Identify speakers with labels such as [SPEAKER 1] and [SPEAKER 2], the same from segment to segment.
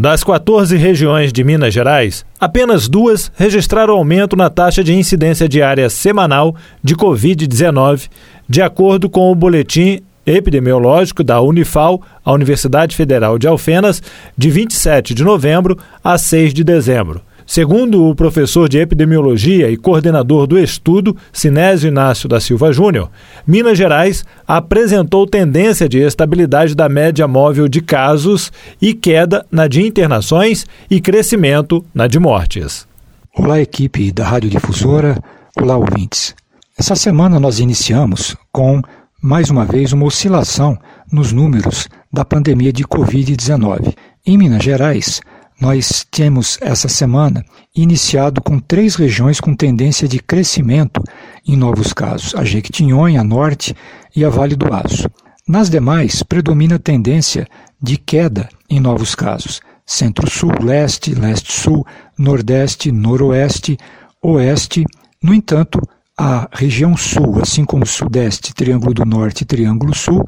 [SPEAKER 1] Das 14 regiões de Minas Gerais, apenas duas registraram aumento na taxa de incidência diária semanal de Covid-19, de acordo com o boletim epidemiológico da Unifal, a Universidade Federal de Alfenas, de 27 de novembro a 6 de dezembro. Segundo o professor de epidemiologia e coordenador do estudo, Sinésio Inácio da Silva Júnior, Minas Gerais apresentou tendência de estabilidade da média móvel de casos e queda na de internações e crescimento na de mortes.
[SPEAKER 2] Olá, equipe da Rádio Difusora. Olá, ouvintes. Essa semana nós iniciamos com, mais uma vez, uma oscilação nos números da pandemia de Covid-19. Em Minas Gerais, nós temos essa semana iniciado com três regiões com tendência de crescimento em novos casos: a Jequitinhonha, a Norte e a Vale do Aço. Nas demais, predomina a tendência de queda em novos casos: Centro-Sul, Leste, Leste-Sul, Nordeste, Noroeste, Oeste. No entanto, a região Sul, assim como Sudeste, Triângulo do Norte e Triângulo Sul,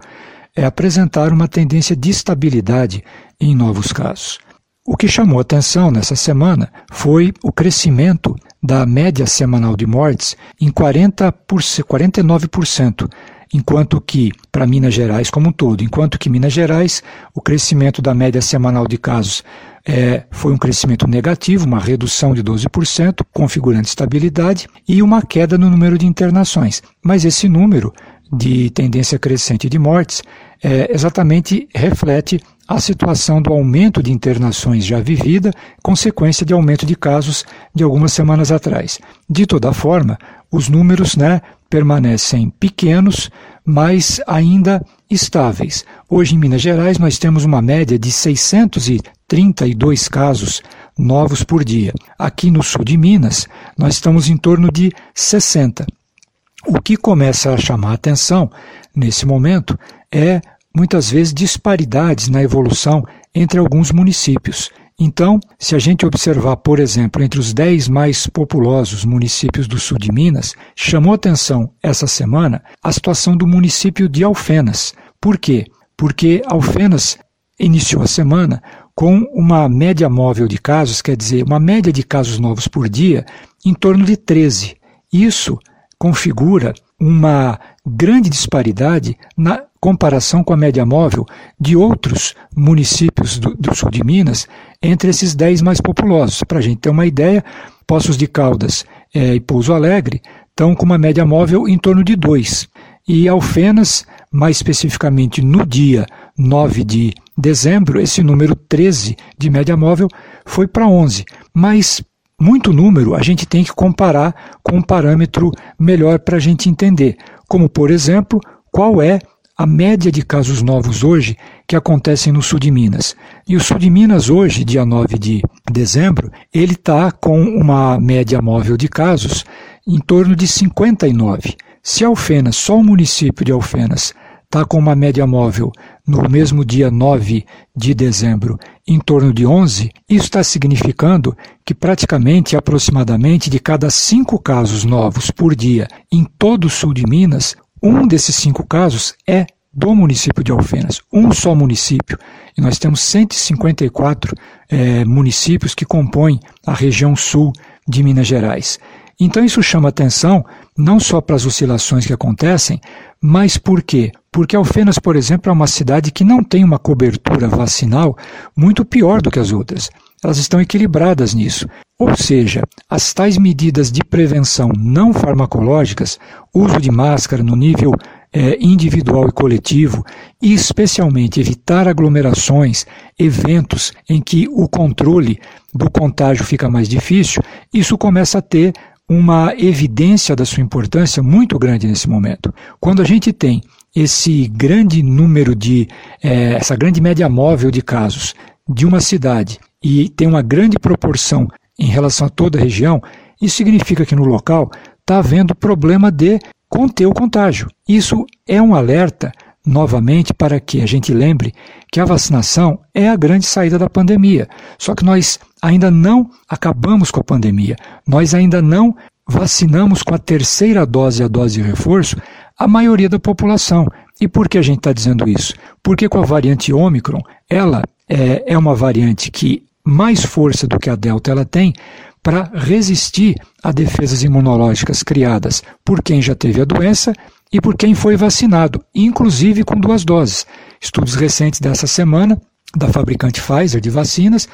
[SPEAKER 2] é apresentar uma tendência de estabilidade em novos casos. O que chamou atenção nessa semana foi o crescimento da média semanal de mortes em 40 por, 49%, enquanto que, para Minas Gerais como um todo, enquanto que Minas Gerais, o crescimento da média semanal de casos é, foi um crescimento negativo, uma redução de 12%, configurando estabilidade, e uma queda no número de internações. Mas esse número de tendência crescente de mortes é, exatamente reflete a situação do aumento de internações já vivida, consequência de aumento de casos de algumas semanas atrás. De toda forma, os números né, permanecem pequenos, mas ainda estáveis. Hoje, em Minas Gerais, nós temos uma média de 632 casos novos por dia. Aqui no sul de Minas, nós estamos em torno de 60. O que começa a chamar atenção nesse momento é muitas vezes disparidades na evolução entre alguns municípios. Então, se a gente observar, por exemplo, entre os 10 mais populosos municípios do sul de Minas, chamou atenção essa semana a situação do município de Alfenas. Por quê? Porque Alfenas iniciou a semana com uma média móvel de casos, quer dizer, uma média de casos novos por dia, em torno de 13. Isso configura uma grande disparidade na comparação com a média móvel de outros municípios do, do sul de Minas entre esses 10 mais populosos. Para a gente ter uma ideia, Poços de Caldas é, e Pouso Alegre estão com uma média móvel em torno de 2. E Alfenas, mais especificamente no dia 9 de dezembro, esse número 13 de média móvel foi para 11. Mas muito número a gente tem que comparar com um parâmetro melhor para a gente entender, como por exemplo, qual é a média de casos novos hoje que acontecem no sul de Minas. E o sul de Minas hoje, dia 9 de dezembro, ele está com uma média móvel de casos em torno de 59. Se Alfenas, só o município de Alfenas, está com uma média móvel no mesmo dia 9 de dezembro em torno de 11, isso está significando que praticamente aproximadamente de cada cinco casos novos por dia em todo o sul de Minas, um desses cinco casos é do município de Alfenas, um só município. E nós temos 154 é, municípios que compõem a região sul de Minas Gerais. Então isso chama atenção não só para as oscilações que acontecem, mas por quê? Porque Alfenas, por exemplo, é uma cidade que não tem uma cobertura vacinal muito pior do que as outras. Elas estão equilibradas nisso. Ou seja, as tais medidas de prevenção não farmacológicas, uso de máscara no nível é, individual e coletivo, e especialmente evitar aglomerações, eventos em que o controle do contágio fica mais difícil, isso começa a ter uma evidência da sua importância muito grande nesse momento. Quando a gente tem esse grande número de, é, essa grande média móvel de casos de uma cidade e tem uma grande proporção em relação a toda a região, isso significa que no local está havendo problema de conter o contágio. Isso é um alerta, novamente, para que a gente lembre que a vacinação é a grande saída da pandemia. Só que nós ainda não acabamos com a pandemia. Nós ainda não vacinamos com a terceira dose, a dose de reforço, a maioria da população. E por que a gente está dizendo isso? Porque com a variante Ômicron, ela é, é uma variante que mais força do que a Delta ela tem para resistir a defesas imunológicas criadas por quem já teve a doença e por quem foi vacinado, inclusive com duas doses. Estudos recentes dessa semana da fabricante Pfizer de vacinas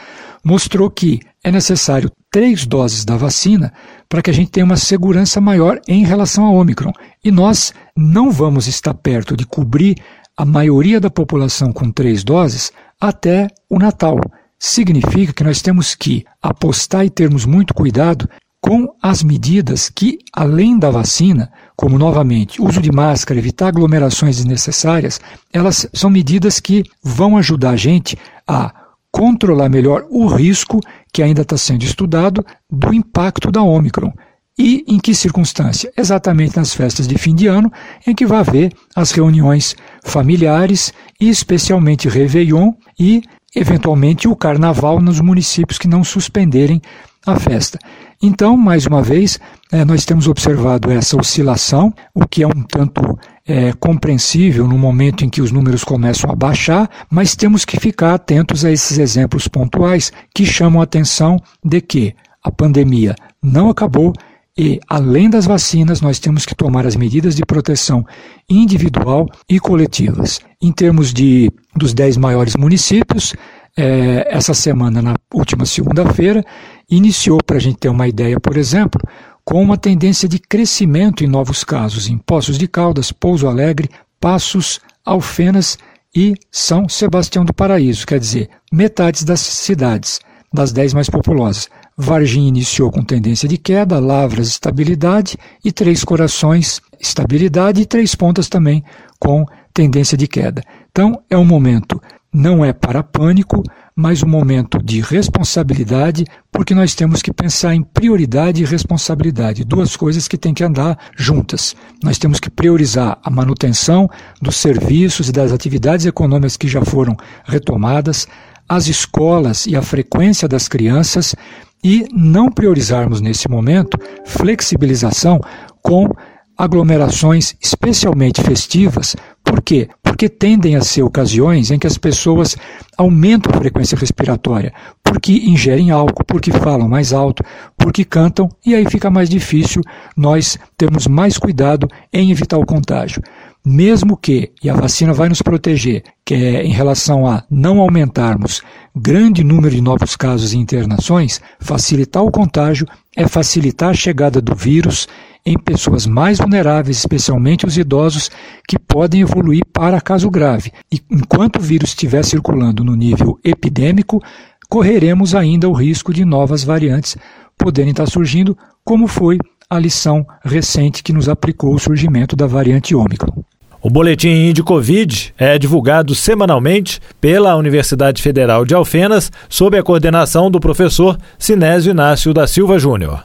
[SPEAKER 2] mostrou que é necessário três doses da vacina para que a gente tenha uma segurança maior em relação ao Ômicron. E nós não vamos estar perto de cobrir a maioria da população com três doses até o Natal. Significa que nós temos que apostar e termos muito cuidado com as medidas que, além da vacina, como novamente uso de máscara, evitar aglomerações desnecessárias, elas são medidas que vão ajudar a gente a controlar melhor o risco que ainda está sendo estudado do impacto da Omicron. E em que circunstância? Exatamente nas festas de fim de ano, em que vai haver as reuniões familiares e especialmente Réveillon e, eventualmente, o Carnaval nos municípios que não suspenderem a festa. Então, mais uma vez, é, nós temos observado essa oscilação, o que é um tanto é, compreensível no momento em que os números começam a baixar, mas temos que ficar atentos a esses exemplos pontuais que chamam a atenção de que a pandemia não acabou e, além das vacinas, nós temos que tomar as medidas de proteção individual e coletivas. Em termos de, dos 10 maiores municípios, é, essa semana, na última segunda-feira, iniciou, para a gente ter uma ideia, por exemplo, com uma tendência de crescimento em novos casos em Poços de Caldas, Pouso Alegre, Passos, Alfenas e São Sebastião do Paraíso, quer dizer, metades das cidades, das dez mais populosas. Varginha iniciou com tendência de queda, Lavras estabilidade e Três Corações estabilidade e Três Pontas também com tendência de queda. Então é um momento não é para pânico, mas um momento de responsabilidade, porque nós temos que pensar em prioridade e responsabilidade, duas coisas que têm que andar juntas. Nós temos que priorizar a manutenção dos serviços e das atividades econômicas que já foram retomadas, as escolas e a frequência das crianças, e não priorizarmos nesse momento flexibilização com aglomerações especialmente festivas. Por quê? Porque tendem a ser ocasiões em que as pessoas aumentam a frequência respiratória, porque ingerem álcool, porque falam mais alto, porque cantam, e aí fica mais difícil nós termos mais cuidado em evitar o contágio. Mesmo que, e a vacina vai nos proteger, que é em relação a não aumentarmos grande número de novos casos e internações, facilitar o contágio é facilitar a chegada do vírus em pessoas mais vulneráveis, especialmente os idosos, que podem evoluir para caso grave. E enquanto o vírus estiver circulando no nível epidêmico, correremos ainda o risco de novas variantes poderem estar surgindo, como foi a lição recente que nos aplicou o surgimento da variante Ômicron.
[SPEAKER 1] O boletim de Covid é divulgado semanalmente pela Universidade Federal de Alfenas, sob a coordenação do professor Sinésio Inácio da Silva Júnior.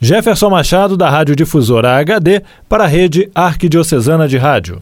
[SPEAKER 1] Jefferson Machado, da Rádio Difusora HD, para a rede Arquidiocesana de Rádio.